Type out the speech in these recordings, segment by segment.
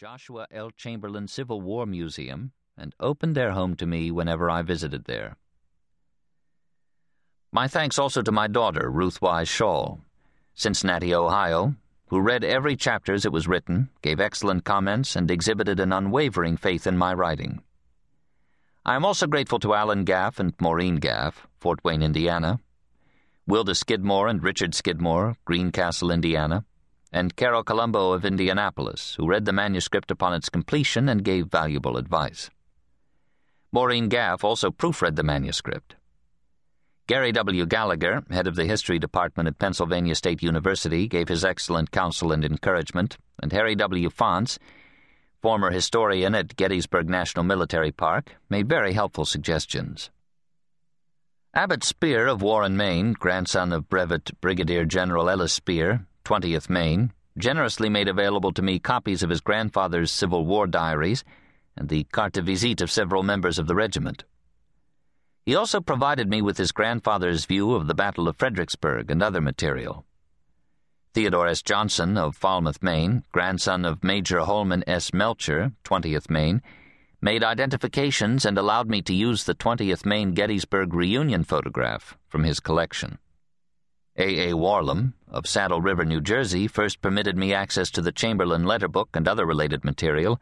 Joshua L. Chamberlain Civil War Museum and opened their home to me whenever I visited there. My thanks also to my daughter, Ruth Wise Shaw, Cincinnati, Ohio, who read every chapter as it was written, gave excellent comments, and exhibited an unwavering faith in my writing. I am also grateful to Alan Gaff and Maureen Gaff, Fort Wayne, Indiana, Wilda Skidmore and Richard Skidmore, Greencastle, Indiana, and Carol Colombo of Indianapolis, who read the manuscript upon its completion and gave valuable advice. Maureen Gaff also proofread the manuscript. Gary W. Gallagher, head of the History Department at Pennsylvania State University, gave his excellent counsel and encouragement, and Harry W. Pfanz, former historian at Gettysburg National Military Park, made very helpful suggestions. Abbott Spear of Warren, Maine, grandson of Brevet Brigadier General Ellis Spear, 20th Maine, generously made available to me copies of his grandfather's Civil War diaries and the carte de visite of several members of the regiment. He also provided me with his grandfather's view of the Battle of Fredericksburg and other material. Theodore S. Johnson of Falmouth, Maine, grandson of Major Holman S. Melcher, 20th Maine, made identifications and allowed me to use the 20th Maine Gettysburg reunion photograph from his collection. A. A. Warlam, of Saddle River, New Jersey, first permitted me access to the Chamberlain letter book and other related material,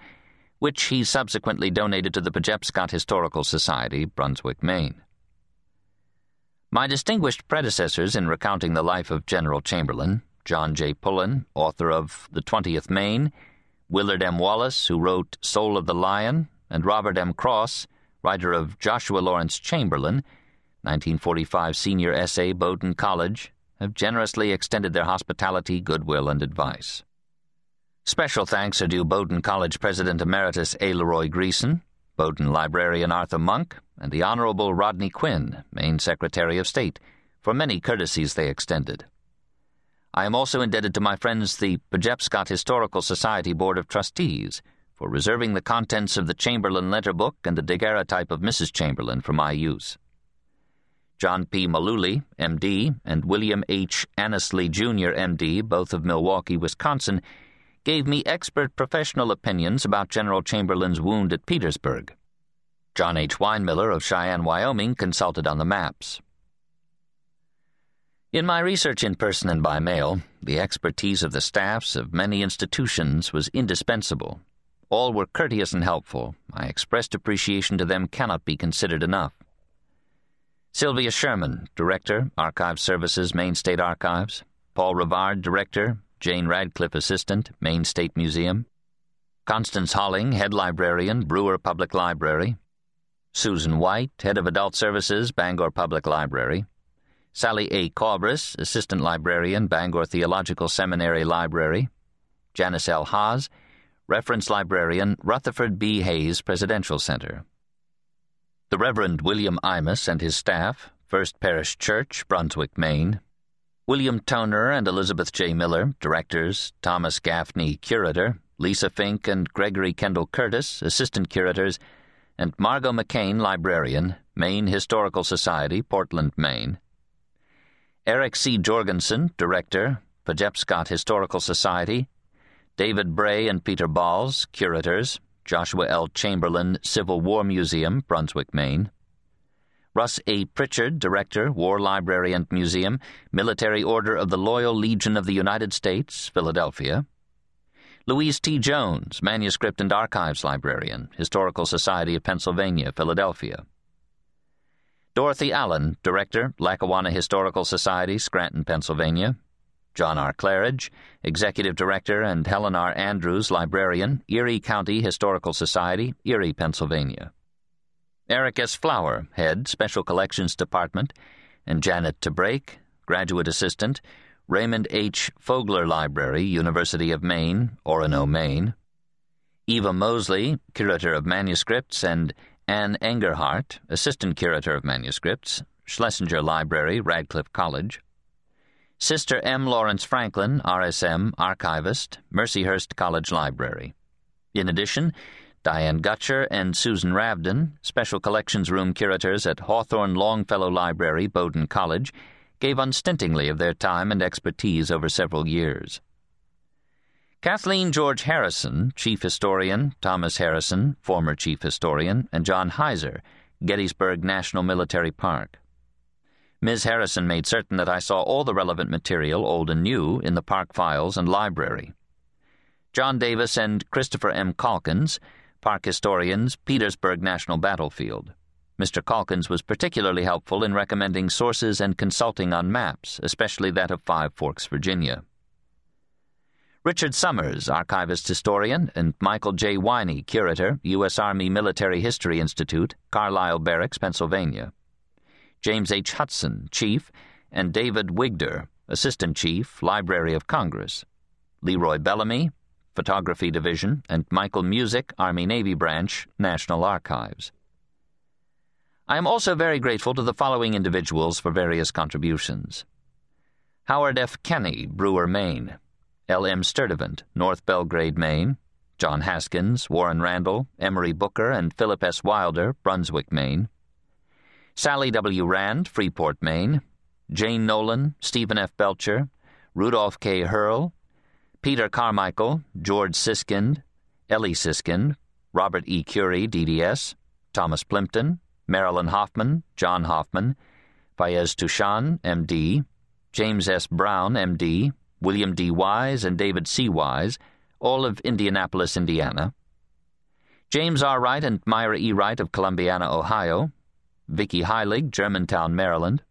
which he subsequently donated to the Pejepscot Historical Society, Brunswick, Maine. My distinguished predecessors in recounting the life of General Chamberlain, John J. Pullen, author of The Twentieth Maine, Willard M. Wallace, who wrote Soul of the Lion, and Robert M. Cross, writer of Joshua Lawrence Chamberlain, 1945 senior essay, Bowdoin College, have generously extended their hospitality, goodwill, and advice. Special thanks are due Bowdoin College President Emeritus A. Leroy Greason, Bowdoin Librarian Arthur Monke, and the Honorable Rodney Quinn, Maine Secretary of State, for many courtesies they extended. I am also indebted to my friends the Pejepscot Historical Society Board of Trustees for reserving the contents of the Chamberlain letter book and the daguerreotype of Mrs. Chamberlain for my use. John P. Malooly, M.D., and William H. Annesley, Jr., M.D., both of Milwaukee, Wisconsin, gave me expert professional opinions about General Chamberlain's wound at Petersburg. John H. Weinmiller of Cheyenne, Wyoming, consulted on the maps. In my research in person and by mail, the expertise of the staffs of many institutions was indispensable. All were courteous and helpful. My expressed appreciation to them cannot be considered enough. Sylvia Sherman, Director, Archive Services, Maine State Archives. Paul Rivard, Director, Jane Radcliffe, Assistant, Maine State Museum. Constance Holling, Head Librarian, Brewer Public Library. Susan White, Head of Adult Services, Bangor Public Library. Sally A. Cobris, Assistant Librarian, Bangor Theological Seminary Library. Janice L. Haas, Reference Librarian, Rutherford B. Hayes Presidential Center. The Reverend William Imus and his staff, First Parish Church, Brunswick, Maine. William Toner and Elizabeth J. Miller, directors, Thomas Gaffney, curator, Lisa Fink and Gregory Kendall Curtis, assistant curators, and Margot McCain, librarian, Maine Historical Society, Portland, Maine. Eric C. Jorgensen, director, Pejepscot Historical Society. David Bray and Peter Balls, curators, Joshua L. Chamberlain Civil War Museum, Brunswick, Maine. Russ A. Pritchard, Director, War Library and Museum, Military Order of the Loyal Legion of the United States, Philadelphia. Louise T. Jones, Manuscript and Archives Librarian, Historical Society of Pennsylvania, Philadelphia. Dorothy Allen, Director, Lackawanna Historical Society, Scranton, Pennsylvania. John R. Claridge, Executive Director, and Helen R. Andrews, Librarian, Erie County Historical Society, Erie, Pennsylvania. Eric S. Flower, Head, Special Collections Department, and Janet Tabrake, Graduate Assistant, Raymond H. Fogler Library, University of Maine, Orono, Maine. Eva Mosley, Curator of Manuscripts, and Anne Engelhart, Assistant Curator of Manuscripts, Schlesinger Library, Radcliffe College. Sister M. Lawrence Franklin, RSM, Archivist, Mercyhurst College Library. In addition, Diane Gutscher and Susan Ravden, Special Collections Room Curators at Hawthorne Longfellow Library, Bowdoin College, gave unstintingly of their time and expertise over several years. Kathleen George Harrison, chief historian, Thomas Harrison, former chief historian, and John Heiser, Gettysburg National Military Park. Ms. Harrison made certain that I saw all the relevant material, old and new, in the park files and library. John Davis and Christopher M. Calkins, park historians, Petersburg National Battlefield. Mr. Calkins was particularly helpful in recommending sources and consulting on maps, especially that of Five Forks, Virginia. Richard Sommers, archivist historian, and Michael J. Winey, curator, U.S. Army Military History Institute, Carlisle Barracks, Pennsylvania. James H. Hudson, chief, and David Wigdor, assistant chief, Library of Congress. Leroy Bellamy, Photography Division, and Michael Musick, Army Navy Branch, National Archives. I am also very grateful to the following individuals for various contributions Howard F. Kenny, Brewer, Maine. L. M. Sturtevant, North Belgrade, Maine. John Haskins, Warren Randall, Emory Booker, and Philip S. Wilder, Brunswick, Maine. Sally W. Rand, Freeport, Maine. Jane Nolan, Stephen F. Belcher, Rudolph K. Hurl, Peter Carmichael, George Siskind, Ellie Siskind, Robert E. Curie, DDS, Thomas Plimpton, Marilyn Hoffman, John Hoffman, Fayez Tushan, M.D., James S. Brown, M.D., William D. Wise and David C. Wise, all of Indianapolis, Indiana. James R. Wright and Myra E. Wright of Columbiana, Ohio. Vicky Heilig, Germantown, Maryland.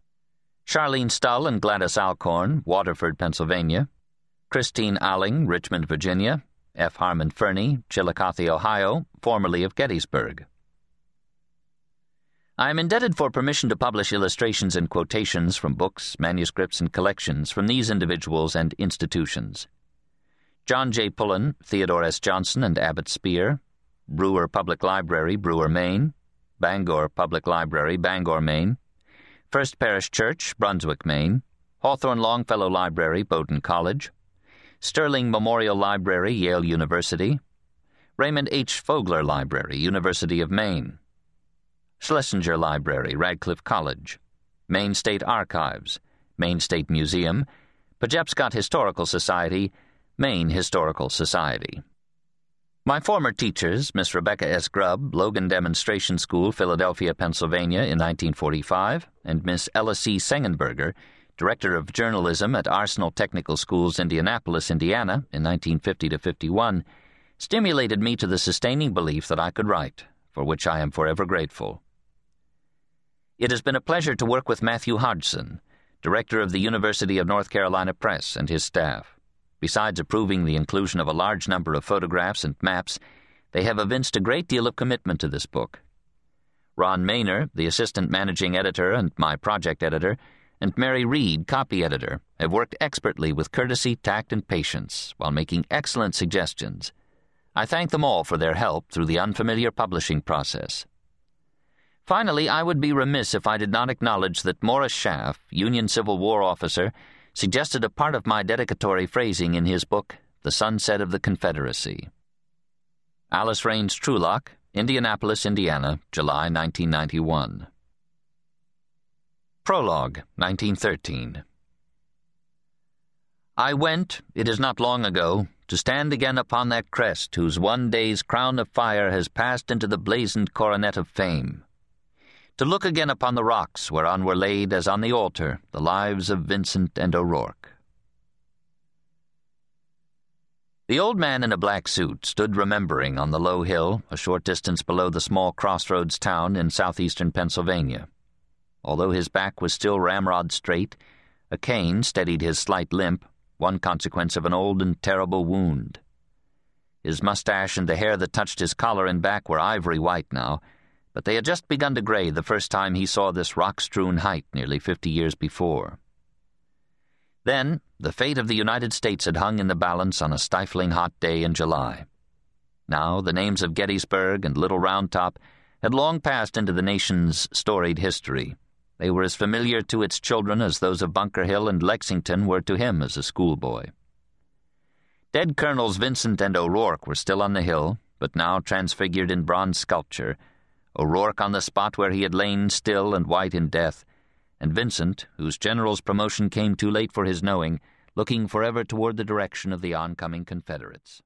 Charlene Stull and Gladys Alcorn, Waterford, Pennsylvania. Christine Alling, Richmond, Virginia. F. Harmon Fernie, Chillicothe, Ohio, formerly of Gettysburg. I am indebted for permission to publish illustrations and quotations from books, manuscripts, and collections from these individuals and institutions. John J. Pullen, Theodore S. Johnson, and Abbott Spear, Brewer Public Library, Brewer, Maine, Bangor Public Library, Bangor, Maine, First Parish Church, Brunswick, Maine, Hawthorne Longfellow Library, Bowdoin College, Sterling Memorial Library, Yale University, Raymond H. Fogler Library, University of Maine, Schlesinger Library, Radcliffe College, Maine State Archives, Maine State Museum, Pejepscot Historical Society, Maine Historical Society. My former teachers, Miss Rebecca S. Grubb, Logan Demonstration School, Philadelphia, Pennsylvania, in 1945, and Miss Ella C. Sengenberger, Director of Journalism at Arsenal Technical Schools, Indianapolis, Indiana, in 1950 to 51, stimulated me to the sustaining belief that I could write, for which I am forever grateful. It has been a pleasure to work with Matthew Hodgson, director of the University of North Carolina Press, and his staff. Besides approving the inclusion of a large number of photographs and maps, they have evinced a great deal of commitment to this book. Ron Maner, the assistant managing editor and my project editor, and Mary Reed, copy editor, have worked expertly with courtesy, tact, and patience while making excellent suggestions. I thank them all for their help through the unfamiliar publishing process. Finally, I would be remiss if I did not acknowledge that Morris Schaff, Union Civil War officer, suggested a part of my dedicatory phrasing in his book, The Sunset of the Confederacy. Alice Rains Trulock, Indianapolis, Indiana, July 1991. Prologue, 1913. I went, it is not long ago, to stand again upon that crest whose one day's crown of fire has passed into the blazoned coronet of fame to look again upon the rocks whereon were laid, as on the altar, the lives of Vincent and O'Rorke. The old man in a black suit stood remembering on the low hill, a short distance below the small crossroads town in southeastern Pennsylvania. Although his back was still ramrod straight, a cane steadied his slight limp, one consequence of an old and terrible wound. His mustache and the hair that touched his collar and back were ivory white now, but they had just begun to gray the first time he saw this rock strewn height nearly fifty years before. Then, the fate of the United States had hung in the balance on a stifling hot day in July. Now, the names of Gettysburg and Little Round Top had long passed into the nation's storied history. They were as familiar to its children as those of Bunker Hill and Lexington were to him as a schoolboy. Dead Colonels Vincent and O'Rorke were still on the hill, but now transfigured in bronze sculpture O'Rorke on the spot where he had lain still and white in death, and Vincent, whose general's promotion came too late for his knowing, looking forever toward the direction of the oncoming Confederates.